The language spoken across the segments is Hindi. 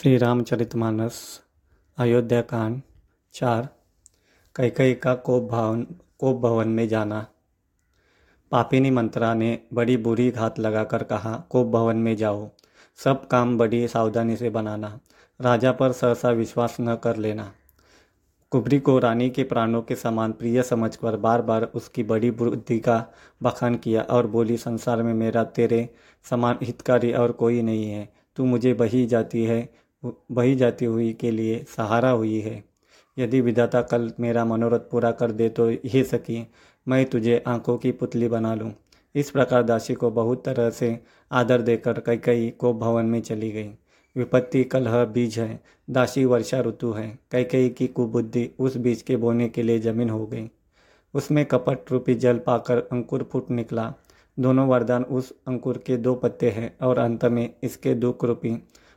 श्री रामचरितमानस अयोध्या कांड चार, कैकई का कोप भवन कोप भवन में जाना। पापिनी मंत्रा ने बड़ी बुरी घात लगाकर कहा, कोप भवन में जाओ। सब काम बड़ी सावधानी से बनाना। राजा पर सहसा विश्वास न कर लेना। कुबरी को रानी के प्राणों के समान प्रिय समझकर बार बार उसकी बड़ी बुद्धि का बखान किया और बोली, संसार में मेरा तेरे समान हितकारी और कोई नहीं है। तू मुझे बही जाती है। बही जाती हुई के लिए सहारा हुई है। यदि विधाता कल मेरा मनोरथ पूरा कर दे तो ये सकी, मैं तुझे आँखों की पुतली बना लूँ। इस प्रकार दासी को बहुत तरह से आदर देकर कई कई को भवन में चली गई। विपत्ति कलह बीज है, दासी वर्षा ऋतु है कई कई की कुबुद्धि उस बीज के बोने के लिए ज़मीन हो गई। उसमें कपट रूपी जल पाकर अंकुर फूट निकला। दोनों वरदान उस अंकुर के दो पत्ते हैं और अंत में इसके दुख रूपी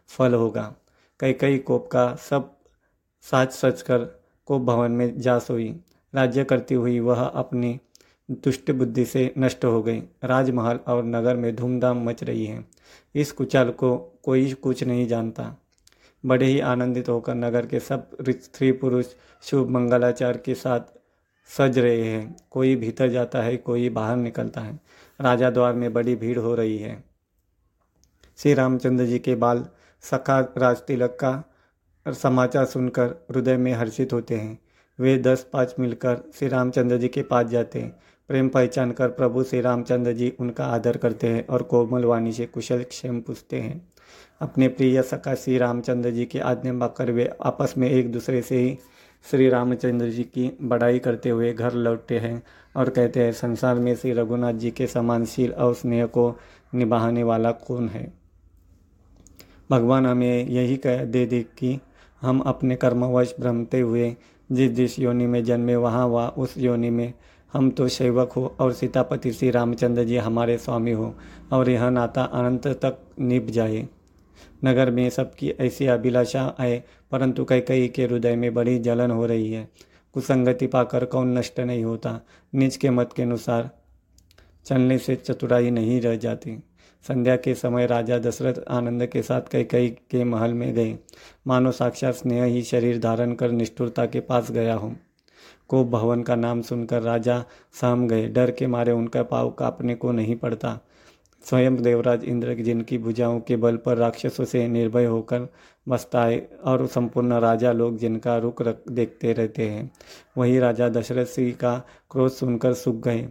फल होगा। कई कई कोप का सब साज सच कर कोप भवन में जा सोई राज्य करती हुई वह अपनी दुष्ट बुद्धि से नष्ट हो गई। राजमहल और नगर में धूमधाम मच रही है। इस कुचाल को कोई कुछ नहीं जानता। बड़े ही आनंदित होकर नगर के सब स्त्री पुरुष शुभ मंगलाचार के साथ सज रहे हैं। कोई भीतर जाता है, कोई बाहर निकलता है। राजा द्वार में बड़ी भीड़ हो रही है। श्री रामचंद्र जी के बाल सखा राज तिलक का समाचार सुनकर हृदय में हर्षित होते हैं। वे दस पाँच मिलकर श्री रामचंद्र जी के पास जाते हैं। प्रेम पहचान कर प्रभु श्री रामचंद्र जी उनका आदर करते हैं और कोमल वाणी से कुशल क्षेम पूछते हैं। अपने प्रिय सखा श्री रामचंद्र जी की आज्ञा पाकर वे आपस में एक दूसरे से ही श्री रामचंद्र जी की बड़ाई करते हुए घर लौटते हैं और कहते हैं, संसार में श्री रघुनाथ जी के समानशील और स्नेह को निभाने वाला कौन है? भगवान हमें यही कह दे दे कि हम अपने कर्मवश भ्रमते हुए जिस जिस योनि में जन्मे, वहाँ वहाँ उस योनि में हम तो सेवक हो और सीतापति श्री रामचंद्र जी हमारे स्वामी हो और यह नाता अनंत तक निभ जाए। नगर में सबकी ऐसी अभिलाषा आए, परंतु कई कई के हृदय में बड़ी जलन हो रही है। कुसंगति पाकर कौन नष्ट नहीं होता, निज के मत के अनुसार चलने से चतुराई नहीं रह जाती। संध्या के समय राजा दशरथ आनंद के साथ कई कई के महल में गए। मानो साक्षात स्नेह ही शरीर धारण कर निष्ठुरता के पास गया हो। को भवन का नाम सुनकर राजा सहम गए। डर के मारे उनका पाव कांपने को नहीं पड़ता। स्वयं देवराज इंद्र जिनकी भुजाओं के बल पर राक्षसों से निर्भय होकर बसता है और संपूर्ण राजा लोग जिनका रुख रख देखते रहते हैं, वही राजा दशरथ सिंह का क्रोध सुनकर सूख गए।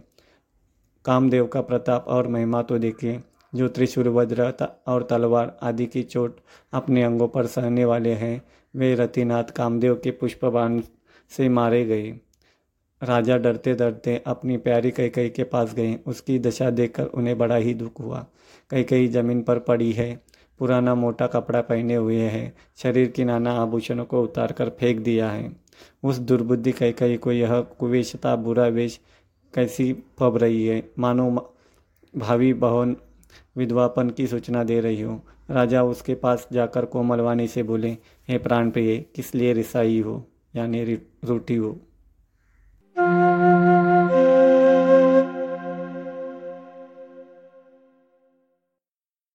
कामदेव का प्रताप और महिमा तो देखिए जो त्रिशूर वज्र और तलवार आदि की चोट अपने अंगों पर सहने वाले हैं, वे रतिनाथ कामदेव के पुष्पबाण से मारे गए। राजा डरते डरते अपनी प्यारी कई कई के पास गए। उसकी दशा देखकर उन्हें बड़ा ही दुख हुआ। कई कई ज़मीन पर पड़ी है, पुराना मोटा कपड़ा पहने हुए है, शरीर की नाना आभूषणों को उतार कर फेंक दिया है। उस दुर्बुद्धि कई कई को यह कुवेशता, बुरा वेश कैसी फब रही है? मानो भावी भवन विधवापन की सूचना दे रही हो। राजा उसके पास जाकर कोमलवाणी से बोले, हे प्राण प्रिय किस लिए रिसाई हो? यानी रूठी हो।